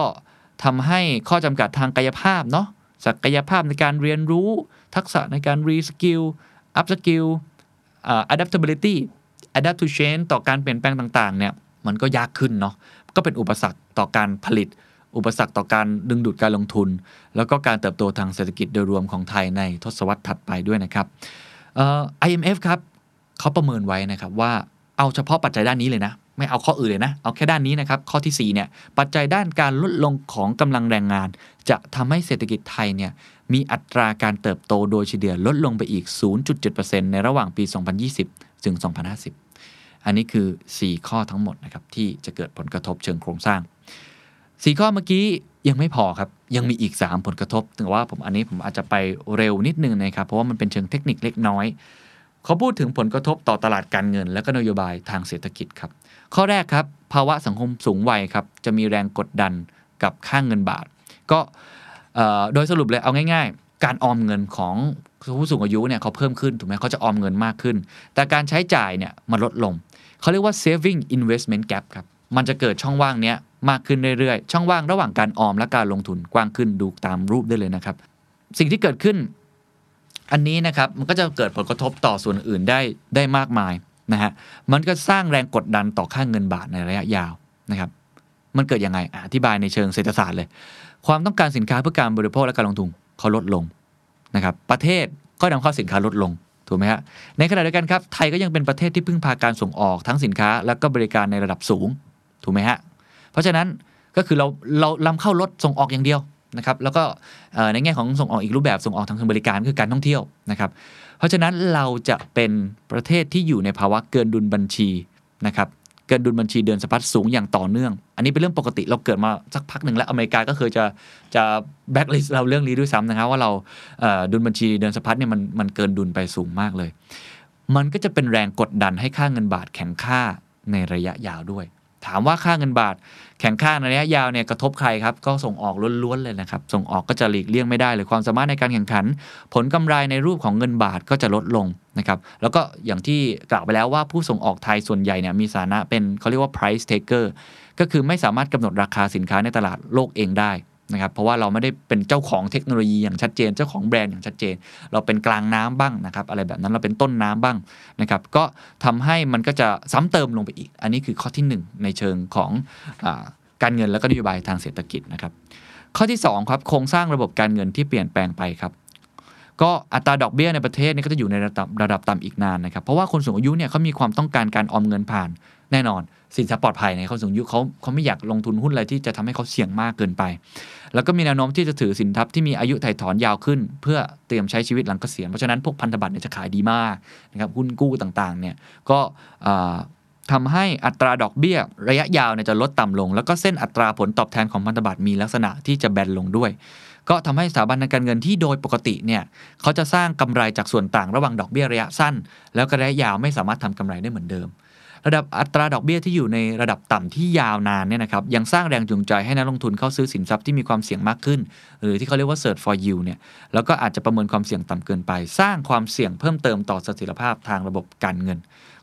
ทำให้ข้อจำกัดทางกายภาพเนาะศักยภาพในการเรียนรู้ ทักษะในการ reskill upskill adaptability adapt to change ต่อการเปลี่ยนแปลงต่างๆเนี่ยมันก็ยากขึ้นเนาะก็เป็นอุปสรรคต่อการผลิต อุปสรรคต่อการดึงดูดการลงทุน แล้วก็การเติบโตทางเศรษฐกิจโดยรวมของไทยในทศวรรษถัดไปด้วยนะครับ IMF ครับเขาประเมินไว้นะครับว่าเอาเฉพาะปัจจัยด้านนี้เลยนะ ไม่เอาข้ออื่นเลยนะ เอาแค่ด้านนี้นะครับ ข้อที่4เนี่ยปัจจัยด้านการลดลงของกำลังแรงงาน จะทำให้เศรษฐกิจไทยเนี่ยมีอัตราการเติบโตโดยเฉลี่ยลดลงไปอีก 0.7%ในระหว่างปี 2020 ถึง 2050 อันนี้คือ 4 ข้อทั้งหมดนะครับที่จะเกิดผลกระทบเชิงโครงสร้าง 4ข้อเมื่อกี้ยังไม่พอครับ ยังมีอีก 3 ผลกระทบถึงว่าผมอันนี้ผมอาจจะไปเร็วนิดนึงนะครับ เพราะว่ามันเป็นเชิงเทคนิคเล็กน้อย เขาพูดถึงผลกระทบต่อตลาดการเงิน และก็นโยบายทางเศรษฐกิจครับ ข้อแรกครับ ภาวะสังคมสูงวัยครับ จะมีแรงกดดันกับค่างเงินบาท ก็โดยสรุปเลยเอาง่ายๆ การออมเงินของผู้สูงอายุเนี่ยเขาเพิ่มขึ้นถูกไหมเขาจะออมเงินมากขึ้น แต่การใช้จ่ายเนี่ยมันลดลง เขาเรียกว่า saving investment gap ครับ มันจะเกิดช่องว่างเนี้ย มากขึ้นเรื่อยๆ ช่องว่างระหว่างการออมและการลงทุนกว้างขึ้นดูตามรูปได้เลยนะครับ สิ่งที่เกิดขึ้น อันนี้นะครับมันก็จะเกิดผลกระทบต่อส่วนอื่นได้ได้มากมายนะฮะมันก็สร้างแรงกดดันต่อค่าเงินบาทในระยะยาวนะครับ มันเกิดยังไงอธิบายในเชิงเศรษฐศาสตร์เลย ความต้องการสินค้าเพื่อการบริโภคและการลงทุนเขาลดลงนะครับ ประเทศก็นำเข้าสินค้าลดลงถูกไหมฮะในขณะเดียวกันครับไทยก็ยังเป็นประเทศที่พึ่งพาการส่งออกทั้งสินค้าและก็บริการในระดับสูงถูกไหมฮะ เพราะฉะนั้นก็คือเราเราลำเข้ารถส่งออกอย่างเดียวนะครับแล้วก็ในแง่ของส่งออกอีกรูปแบบส่งออกทางเชิงบริการคือการท่องเที่ยวนะครับ เพราะฉะนั้นเราจะเป็นประเทศที่อยู่ในภาวะเกินดุลบัญชีนะครับเกินดุลบัญชีเดินสะพัดสูงอย่างต่อเนื่อง อันนี้เป็นเรื่องปกติเราเกิดมาสักพักหนึ่งแล้วอเมริกาก็เคยจะจะแบ็กลิสเราเรื่องนี้ด้วยซ้ำนะครับว่าเราดุลบัญชีเดินสะพัดเนี่ยมันมันเกินดุลไปสูงมากเลย มันก็จะเป็นแรงกดดันให้ค่าเงินบาทแข็งค่าในระยะยาวด้วย ถามว่าค่าเงินบาท แข็งค่าในระยะยาวเนี่ยกระทบใครครับ ก็ส่งออกล้วนๆเลยนะครับ ส่งออกก็จะหลีกเลี่ยงไม่ได้เลยความสามารถในการแข่งขัน ผลกำไรในรูปของเงินบาทก็จะลดลงนะครับ แล้วก็อย่างที่กล่าวไปแล้วว่าผู้ส่งออกไทยส่วนใหญ่เนี่ยมีสานะเป็นเขาเรียกว่า price taker ก็คือไม่สามารถกำหนดราคาสินค้าในตลาดโลกเองได้ นะครับเพราะว่าเราไม่ได้เป็นเจ้าของเทคโนโลยีอย่างชัดเจน เจ้าของแบรนด์อย่างชัดเจน เราเป็นกลางน้ำบ้างนะครับอะไรแบบนั้นเราเป็นต้นน้ำบ้างนะครับก็ทำให้มันก็จะซ้ำเติมลงไปอีก อันนี้คือข้อที่ 1 ในเชิงของอการเงินและก็นโยบายทางเศรษฐกิจนะครับข้อที่2ครับโครงสร้างระบบการเงินที่เปลี่ยนแปลงไปครับก็อัตราดอกเบี้ยในประเทศนี่ก็จะอยู่ในระดับระดับต่ำอีกนานนะครับ เพราะว่าคนสูงอายุเนี่ยเขามีความต้องการการออมเงินผ่าน แน่นอน สินทรัพย์ปลอดภัยในคนสูงอายุเขาเขาไม่อยากลงทุนหุ้นอะไรที่จะทำให้เขาเสี่ยงมากเกินไป แล้วก็มีแนวโน้มที่จะถือสินทรัพย์ที่มีอายุถ่ายถอนยาวขึ้น เพื่อเตรียมใช้ชีวิตหลังเกษียณเพราะฉะนั้นพวกพันธบัตรเนี่ยจะขายดีมากนะครับหุ้นกู้ต่างๆเนี่ยก็ทำให้อัตราดอกเบี้ย ระยะยาวเนี่ยจะลดต่ำลง แล้วก็เส้นอัตราผลตอบแทนของพันธบัตรมีลักษณะที่จะแบนลงด้วย ก็ทำให้สถาบันการเงินที่โดยปกติเนี่ยเขาจะสร้างกำไรจากส่วนต่างระหว่างดอกเบี้ยระยะสั้น แล้วก็ระยะยาวไม่สามารถทำกำไรได้เหมือนเดิม ระดับอัตราดอกเบี้ยที่อยู่ในระดับต่ำที่ยาวนานเนี่ยนะครับยังสร้างแรงจูงใจให้นักลงทุนเข้าซื้อสินทรัพย์ที่มีความเสี่ยงมากขึ้น หรือที่เขาเรียกว่า search for yield เนี่ยแล้วก็อาจจะประเมินความเสี่ยงต่ำเกินไป สร้างความเสี่ยงเพิ่มเติมต่อเสถียรภาพทางระบบการเงิน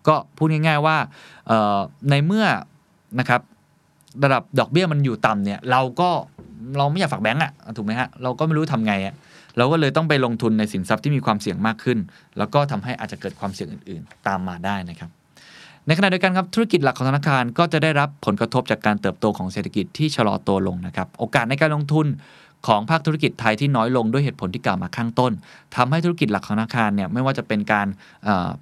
ก็พูดง่ายๆว่าในเมื่อนะครับระดับดอกเบี้ยมันอยู่ต่ำเนี่ยเราก็เราไม่อยากฝากแบงก์อะถูกไหมฮะเราก็ไม่รู้ทำไงอะเราก็เลยต้องไปลงทุนในสินทรัพย์ที่มีความเสี่ยงมากขึ้น แล้วก็ทำให้อาจจะเกิดความเสี่ยงอื่น ๆ ตามมาได้นะครับ ในขณะเดียวกันครับธุรกิจหลักของธนาคารก็จะได้รับผลกระทบจากการเติบโตของเศรษฐกิจที่ชะลอตัวลงนะครับโอกาสในการลงทุนของภาคธุรกิจไทยที่น้อยลงด้วยเหตุผลที่กล่าวมาข้างต้นทำให้ธุรกิจหลักของธนาคารเนี่ยไม่ว่าจะเป็นการ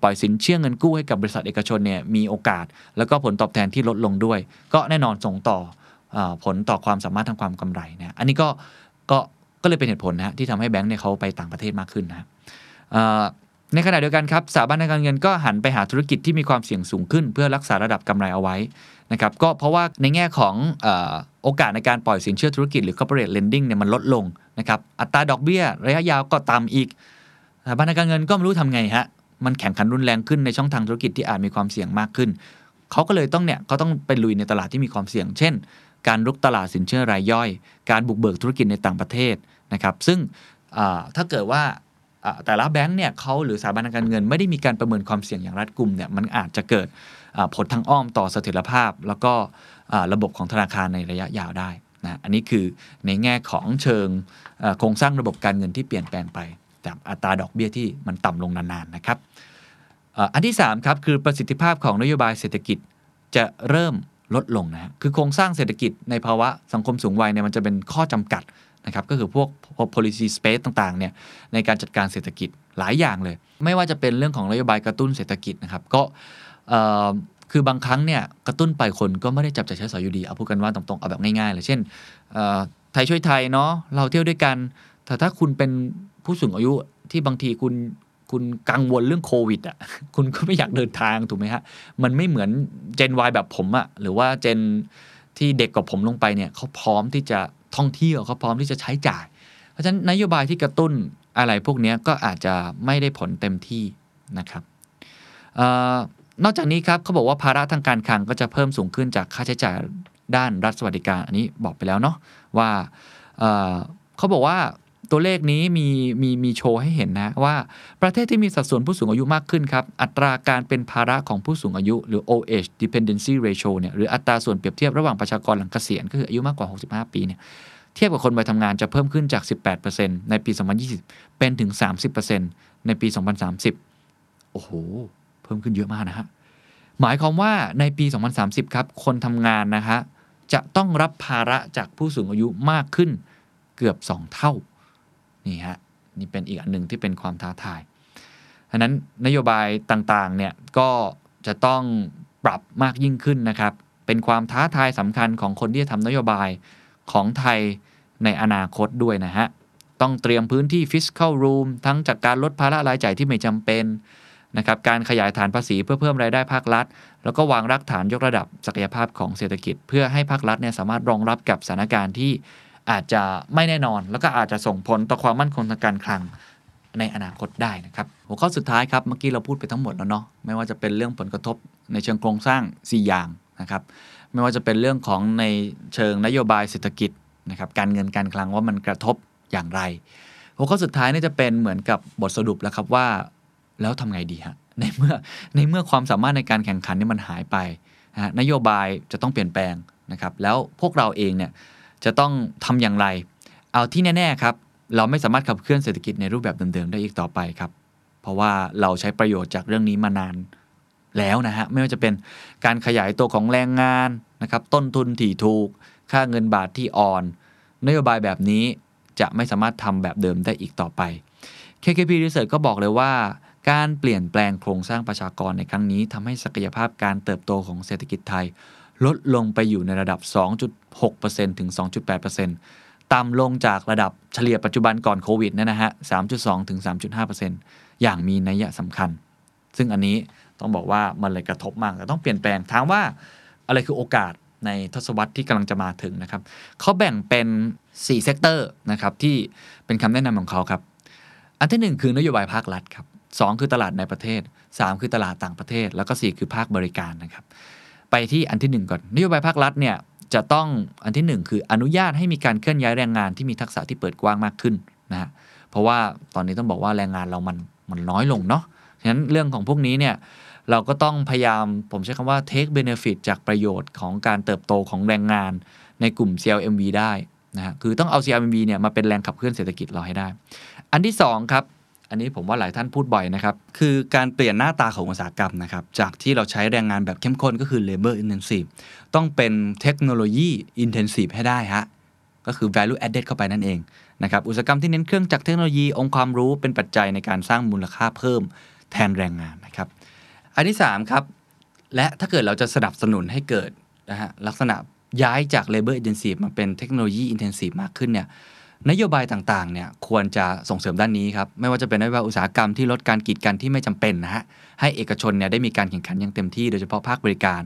ปล่อยสินเชื่อเงินกู้ให้กับบริษัทเอกชนเนี่ยมีโอกาส แล้วก็ผลตอบแทนที่ลดลงด้วย ก็แน่นอนส่งต่ออผลต่อความสามารถทางความกำไรนะอันนี้ก็ก็ก็เลยเป็นเหตุผลนะที่ทำให้แบงค์เนี่ยเขาไปต่างประเทศมากขึ้นนะ ในขณะเดียวกันครับสถาบันการเงินก็หันไปหาธุรกิจที่มีความเสี่ยงสูงขึ้น เพื่อรักษาระดับกำไรเอาไว้นะครับก็เพราะว่าในแง่ของโอกาสในการปล่อยสินเชื่อธุรกิจหรือ corporate lending เนี่ยมันลดลงนะครับอัตราดอกเบี้ย ระยะยาวก็ต่ำอีกสถาบันการเงินก็ไม่รู้ทำไงฮะมันแข่งขันรุนแรงขึ้นในช่องทางธุรกิจที่อาจมีความเสี่ยงมากขึ้นเขาก็เลยต้องเนี่ยเขาต้องไปลุยในตลาดที่มีความเสี่ยง เช่น การรุกตลาดสินเชื่อรายย่อย การบุกเบิกธุรกิจในต่างประเทศนะครับซึ่งถ้าเกิดว่า แต่ละแบงค์เนี่ยเขาหรือสถาบันการเงิน ไม่ได้มีการประเมินความเสี่ยงอย่างรัดกุมเนี่ยมันอาจจะเกิดผลทางอ้อมต่อเสถียรภาพ แล้วก็ระบบของธนาคารในระยะยาวได้นะอันนี้คือในแง่ของเชิงโครงสร้างระบบการเงินที่เปลี่ยนแปลงไปจากอัตราดอกเบี้ยที่มันต่ำลงนานๆนะครับอันที่3ครับคือประสิทธิภาพของนโยบายเศรษฐกิจจะเริ่มลดลงนะคือโครงสร้างเศรษฐกิจในภาวะสังคมสูงวัยเนี่ยมันจะเป็นข้อจำกัด นะครับก็คือพวก policy space ต่างๆเนี่ยในการจัดการเศรษฐกิจหลายอย่างเลย ไม่ว่าจะเป็นเรื่องของนโยบายกระตุ้นเศรษฐกิจนะครับก็คือบางครั้งเนี่ยกระตุ้นไปคนก็ไม่ได้จับใจใช้สอยอยู่ดีเอาพูดกันว่าตรงๆเอาแบบง่ายๆเลยเช่นไทยช่วยไทยเนาะเราเที่ยวด้วยกัน แต่ถ้าคุณเป็นผู้สูงอายุที่บางทีคุณคุณกังวลเรื่องโควิดอะคุณก็ไม่อยากเดินทางถูกไหมฮะมันไม่เหมือนเจน Y แบบผมอะหรือว่าเจนที่เด็กกว่าผมลงไปเนี่ยเขาพร้อมที่จะ ท่องเที่ยวเขาพร้อมที่จะใช้จ่าย เพราะฉะนั้นนโยบายที่กระตุ้นอะไรพวกนี้ก็อาจจะไม่ได้ผลเต็มที่นะครับนอกจากนี้ครับเขาบอกว่าภาระทางการคลังก็จะเพิ่มสูงขึ้นจากค่าใช้จ่ายด้านรัฐสวัสดิการ อันนี้บอกไปแล้วเนาะว่าเขาบอกว่า ตัวเลขนี้มีมีมีโชว์ให้เห็นนะว่าประเทศที่มีสัดส่วนผู้สูงอายุมากขึ้นครับ อัตราการเป็นภาระของผู้สูงอายุ หรือ old age dependency ratio เนี่ยหรืออัตราส่วนเปรียบเทียบระหว่างประชากรหลังเกษียณก็คืออายุมากกว่า 65 ปีเนี่ยเทียบกับคนวัยทำงานจะเพิ่มขึ้นจาก 18%ในปี 2020 เป็นถึง 30%ในปี 2030 โอ้โห เพิ่มขึ้นเยอะมากนะฮะหมายความว่าในปี 2030 ครับ คนทำงานนะฮะจะต้องรับภาระจากผู้สูงอายุมากขึ้นเกือบ 2 เท่า นี่ฮะนี่เป็นอีกอันหนึ่งที่เป็นความท้าทายฉะนั้นนโยบายต่างๆเนี่ยก็จะต้องปรับมากยิ่งขึ้นนะครับ เป็นความท้าทายสำคัญของคนที่จะทำนโยบายของไทยในอนาคตด้วยนะฮะ ต้องเตรียมพื้นที่ fiscal room ทั้งจากการลดภาระรายจ่ายที่ไม่จำเป็นนะครับ การขยายฐานภาษีเพื่อเพิ่มรายได้ภาครัฐ แล้วก็วางรากฐานยกระดับศักยภาพของเศรษฐกิจ เพื่อให้ภาครัฐเนี่ยสามารถรองรับกับสถานการณ์ที่ อาจจะไม่แน่นอน แล้วก็อาจจะส่งผลต่อความมั่นคงทางการคลังในอนาคตได้นะครับ หัวข้อสุดท้ายครับ เมื่อกี้เราพูดไปทั้งหมดแล้วเนาะไม่ว่าจะเป็นเรื่องผลกระทบในเชิงโครงสร้าง 4 อย่างนะครับไม่ว่าจะเป็นเรื่องของในเชิงนโยบายเศรษฐกิจนะครับการเงินการคลังว่ามันกระทบอย่างไร หัวข้อสุดท้ายนี่จะเป็นเหมือนกับบทสรุปแล้วครับว่า แล้วทำไงดีฮะในเมื่อในเมื่อความสามารถในการแข่งขันนี่มันหายไปฮะนโยบายจะต้องเปลี่ยนแปลงนะครับแล้วพวกเราเองเนี่ย จะต้องทำอย่างไร เอาที่แน่ๆครับ เราไม่สามารถขับเคลื่อนเศรษฐกิจในรูปแบบเดิมๆได้อีกต่อไปครับ เพราะว่าเราใช้ประโยชน์จากเรื่องนี้มานานแล้วนะฮะไม่ว่าจะเป็นการขยายตัวของแรงงานนะครับต้นทุนที่ถูก ค่าเงินบาทที่อ่อน นโยบายแบบนี้จะไม่สามารถทำแบบเดิมได้อีกต่อไป KKP Research ก็บอกเลยว่า การเปลี่ยนแปลงโครงสร้างประชากรในครั้งนี้ทำให้ศักยภาพการเติบโตของเศรษฐกิจไทย ลดลงไปอยู่ในระดับ 2.6%ถึง 2.8%ต่ำลงจากระดับเฉลี่ยปัจจุบันก่อนโควิดนยนะฮะ 3.2 ถึง 3.5%อย่างมีนัยสำคัญ ซึ่งอันนี้ต้องบอกว่ามันเลยกระทบมากแต่ต้องเปลี่ยนแปลงถามว่าอะไรคือโอกาสในทศวรรษที่กำลังจะมาถึงนะครับเขาแบ่งเป็น 4 sector นะครับที่เป็นคำแนะนำของเขาครับ อันที่ 1 คือนโยบายภาครัฐครับ2 คือตลาดในประเทศ 3 คือตลาดต่างประเทศ แล้วก็ 4 คือภาคบริการนะครับ ไปที่อันที่ 1 ก่อนนโยบายภาครัฐเนี่ยจะต้องอันที่ 1 คืออนุญาตให้มีการเคลื่อนย้ายแรงงานที่มีทักษะที่เปิดกว้างมากขึ้นนะฮะเพราะว่าตอนนี้ต้องบอกว่าแรงงานเรามันมันน้อยลงเนาะฉะนั้นเรื่องของพวกนี้เนี่ยเราก็ต้องพยายามผมใช้คำว่า take benefit จากประโยชน์ของการเติบโตของแรงงานในกลุ่ม CLMV ได้นะฮะคือต้องเอา CLMV เนี่ยมาเป็นแรงขับเคลื่อนเศรษฐกิจเราให้ได้ อันที่2ครับ อันนี้ผมว่าหลายท่านพูดบ่อยนะครับ คือการเปลี่ยนหน้าตาของอุตสาหกรรมนะครับ จากที่เราใช้แรงงานแบบเข้มข้นก็คือ labor intensive ต้องเป็นเทคโนโลยี intensive ให้ได้ฮะ ก็คือ value added เข้าไปนั่นเองนะครับ อุตสาหกรรมที่เน้นเครื่องจักรเทคโนโลยีองค์ความรู้เป็นปัจจัยในการสร้างมูลค่าเพิ่มแทนแรงงานนะครับ อันที่ 3 ครับ และถ้าเกิดเราจะสนับสนุนให้เกิดนะฮะลักษณะย้ายจาก labor intensive มาเป็นเทคโนโลยี intensive มากขึ้นเนี่ย นโยบายต่างๆเนี่ยควรจะส่งเสริมด้านนี้ครับ ไม่ว่าจะเป็นนโยบายอุตสาหกรรมที่ลดการกีดกันที่ไม่จำเป็นนะฮะให้เอกชนเนี่ยได้มีการแข่งขันอย่างเต็มที่โดยเฉพาะภาคบริการ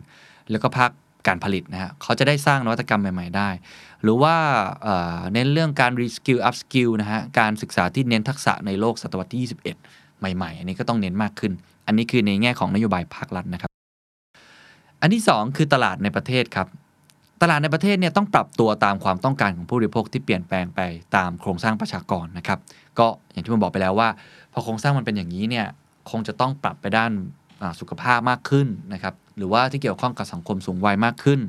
แล้วก็ภาคการผลิตนะฮะเขาจะได้สร้างนวัตกรรมใหม่ ๆ ได้ หรือว่าเน้นเรื่องการ reskill upskill นะฮะการศึกษาที่เน้นทักษะในโลกศตวรรษที่ 21 ใหม่ ๆ อันนี้ก็ต้องเน้นมากขึ้น อันนี้คือในแง่ของนโยบายภาครัฐนะครับ อันที่ 2 คือตลาดในประเทศครับ ตลาดในประเทศเนี่ยต้องปรับตัวตามความต้องการของผู้บริโภคที่เปลี่ยนแปลงไปตามโครงสร้างประชากรนะครับ ก็อย่างที่ผมบอกไปแล้วว่า พอโครงสร้างมันเป็นอย่างนี้เนี่ยคงจะต้องปรับไปด้านสุขภาพมากขึ้นนะครับหรือว่าที่เกี่ยวข้องกับสังคมสูงวัยมากขึ้น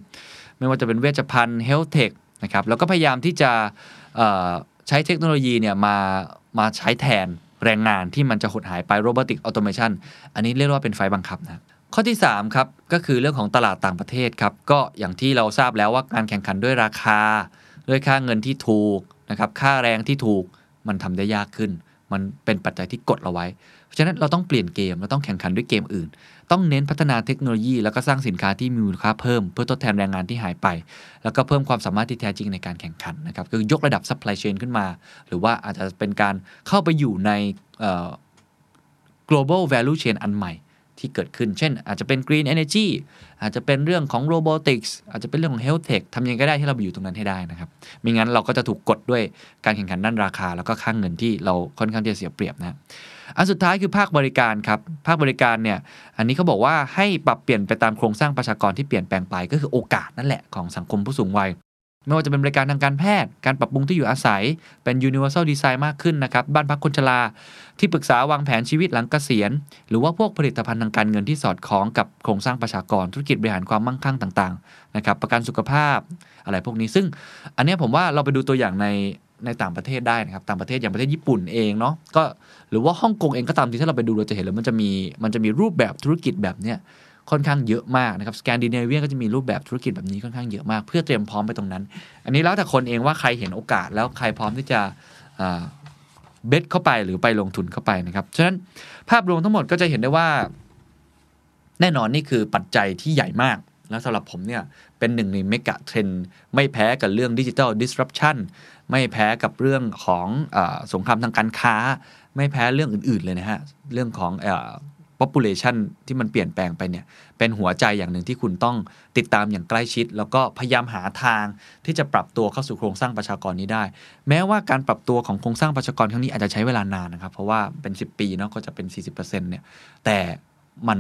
ไม่ว่าจะเป็นเวชภัณฑ์ health tech นะครับแล้วก็พยายามที่จะใช้เทคโนโลยีเนี่ยมามาใช้แทนแรงงานที่มันจะหดหายไป robotic automation อันนี้เรียกว่าเป็นไฟบังคับนะ ข้อที่3ครับก็คือเรื่องของตลาดต่างประเทศครับก็อย่างที่เราทราบแล้วว่าการแข่งขันด้วยราคา ด้วยค่าเงินที่ถูกนะครับค่าแรงที่ถูกมันทำได้ยากขึ้น มันเป็นปัจจัยที่กดเราไว้ เพราะฉะนั้นเราต้องเปลี่ยนเกมเราต้องแข่งขันด้วยเกมอื่น ต้องเน้นพัฒนาเทคโนโลยี แล้วก็สร้างสินค้าที่มีมูลค่าเพิ่มเพื่อทดแทนแรงงานที่หายไป แล้วก็เพิ่มความสามารถที่แท้จริงในการแข่งขันนะครับคือยกระดับ supply chain ขึ้นมา หรือว่าอาจจะเป็นการเข้าไปอยู่ใน global value chain อันใหม่ ที่เกิดขึ้น เช่น อาจจะเป็น green energy อาจจะเป็นเรื่องของ robotics อาจจะเป็นเรื่องของ health tech ทำยังไงก็ได้ที่เราไปอยู่ตรงนั้นให้ได้นะครับไม่งั้นเราก็จะถูกกดด้วยการแข่งขันด้านราคา แล้วก็ค่างเงินที่เราค่อนข้างจะเสียเปรียบนะอันสุดท้ายคือภาคบริการครับ ภาคบริการเนี่ย อันนี้เขาบอกว่าให้ปรับเปลี่ยนไปตามโครงสร้างประชากรที่เปลี่ยนแปลงไป ก็คือโอกาสนั่นแหละของสังคมผู้สูงวัย ไม่ว่าจะเป็นบริการทางการแพทย์ การปรับปรุงที่อยู่อาศัย เป็น universal design มากขึ้นนะครับ บ้านพักคนชรา ที่ปรึกษาวางแผนชีวิตหลังเกษียณ หรือว่าพวกผลิตภัณฑ์ทางการเงินที่สอดคล้องกับโครงสร้างประชากร ธุรกิจบริหารความมั่งคั่งต่างๆ นะครับ ประกันสุขภาพ อะไรพวกนี้ ซึ่งอันนี้ผมว่าเราไปดูตัวอย่างในในต่างประเทศได้นะครับ ต่างประเทศอย่างประเทศญี่ปุ่นเองเนาะ ก็หรือว่าฮ่องกงเองก็ตามที่ถ้าเราไปดูเราจะเห็นแล้วมันจะมีมันจะมีรูปแบบธุรกิจแบบเนี้ย ค่อนข้างเยอะมากนะครับสแกนดิเนเวียก็จะมีรูปแบบธุรกิจแบบนี้ค่อนข้างเยอะมาก เพื่อเตรียมพร้อมไปตรงนั้น อันนี้แล้วแต่คนเองว่าใครเห็นโอกาสแล้วใครพร้อมที่จะเบ็ดเข้าไปหรือไปลงทุนเข้าไปนะครับฉะนั้นภาพรวมทั้งหมดก็จะเห็นได้ว่า แน่นอนนี่คือปัจจัยที่ใหญ่มากแล้วสำหรับผมเนี่ย เป็นหนึ่งในเมกะเทรนไม่แพ้กับเรื่องดิจิทัล disruption ไม่แพ้กับเรื่องของอสงครามทางการค้า ไม่แพ้เรื่องอื่น ๆ เลยนะฮะ เรื่องของ population ที่มันเปลี่ยนแปลงไปเนี่ยเป็นหัวใจอย่างหนึ่งที่คุณต้องติดตามอย่างใกล้ชิด แล้วก็พยายามหาทางที่จะปรับตัวเข้าสู่โครงสร้างประชากรนี้ได้ แม้ว่าการปรับตัวของโครงสร้างประชากรครั้งนี้อาจจะใช้เวลานานนะครับ เพราะว่าเป็น 10 ปีเนาะก็จะเป็น 40%เนี่ยแต่มัน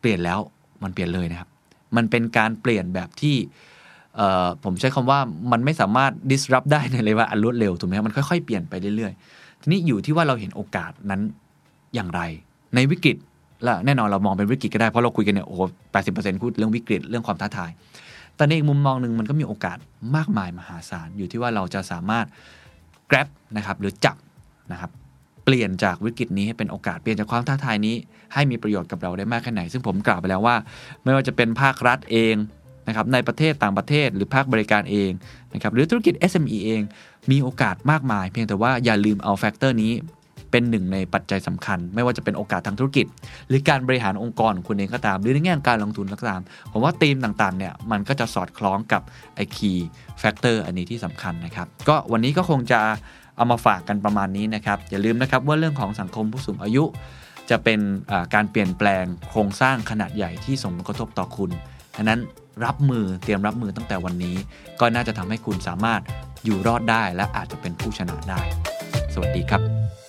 เปลี่ยนแล้วมันเปลี่ยนเลยนะครับ มันเป็นการเปลี่ยนแบบที่ผมใช้คำว่ามันไม่สามารถ disrupt ได้ในเลยว่าอันรวดเร็วถูกไหมมันค่อยๆเปลี่ยนไปเรื่อยๆทีนี้อยู่ที่ว่าเราเห็นโอกาสนั้นอย่างไร ในวิกฤต และแน่นอนเรามองเป็นวิกฤตก็ได้ เพราะเราคุยกันเนี่ยโอ้โหแปดสิบเปอร์เซ็นต์พูดเรื่องวิกฤตเรื่องความท้าทาย แต่ในอีกมุมมองหนึ่งมันก็มีโอกาสมากมายมหาศาลอยู่ที่ว่าเราจะสามารถ grab นะครับหรือจับนะครับเปลี่ยนจากวิกฤตนี้ให้เป็นโอกาสเปลี่ยนจากความท้าทายนี้ ให้มีประโยชน์กับเราได้มากแค่ไหน ซึ่งผมกล่าวไปแล้วว่า ไม่ว่าจะเป็นภาครัฐเองนะครับในประเทศต่างประเทศหรือภาคบริการเองนะครับหรือธุรกิจ SME เอง มีโอกาสมากมาย เพียงแต่ว่าอย่าลืมเอา factor นี้ เป็นหนึ่งในปัจจัยสำคัญ ไม่ว่าจะเป็นโอกาสทางธุรกิจ หรือการบริหารองค์กรของคุณเองก็ตาม หรือในแง่การลงทุนก็ตาม ผมว่าธีมต่างๆเนี่ยมันก็จะสอดคล้องกับไอ้ key factor อันนี้ที่สำคัญนะครับ ก็วันนี้ก็คงจะเอามาฝากกันประมาณนี้นะครับ อย่าลืมนะครับว่าเรื่องของสังคมผู้สูงอายุ จะเป็นการเปลี่ยนแปลงโครงสร้างขนาดใหญ่ที่ส่งผลกระทบต่อคุณฉะนั้นรับมือเตรียมรับมือตั้งแต่วันนี้ ก็น่าจะทำให้คุณสามารถอยู่รอดได้และอาจจะเป็นผู้ชนะได้ สวัสดีครับ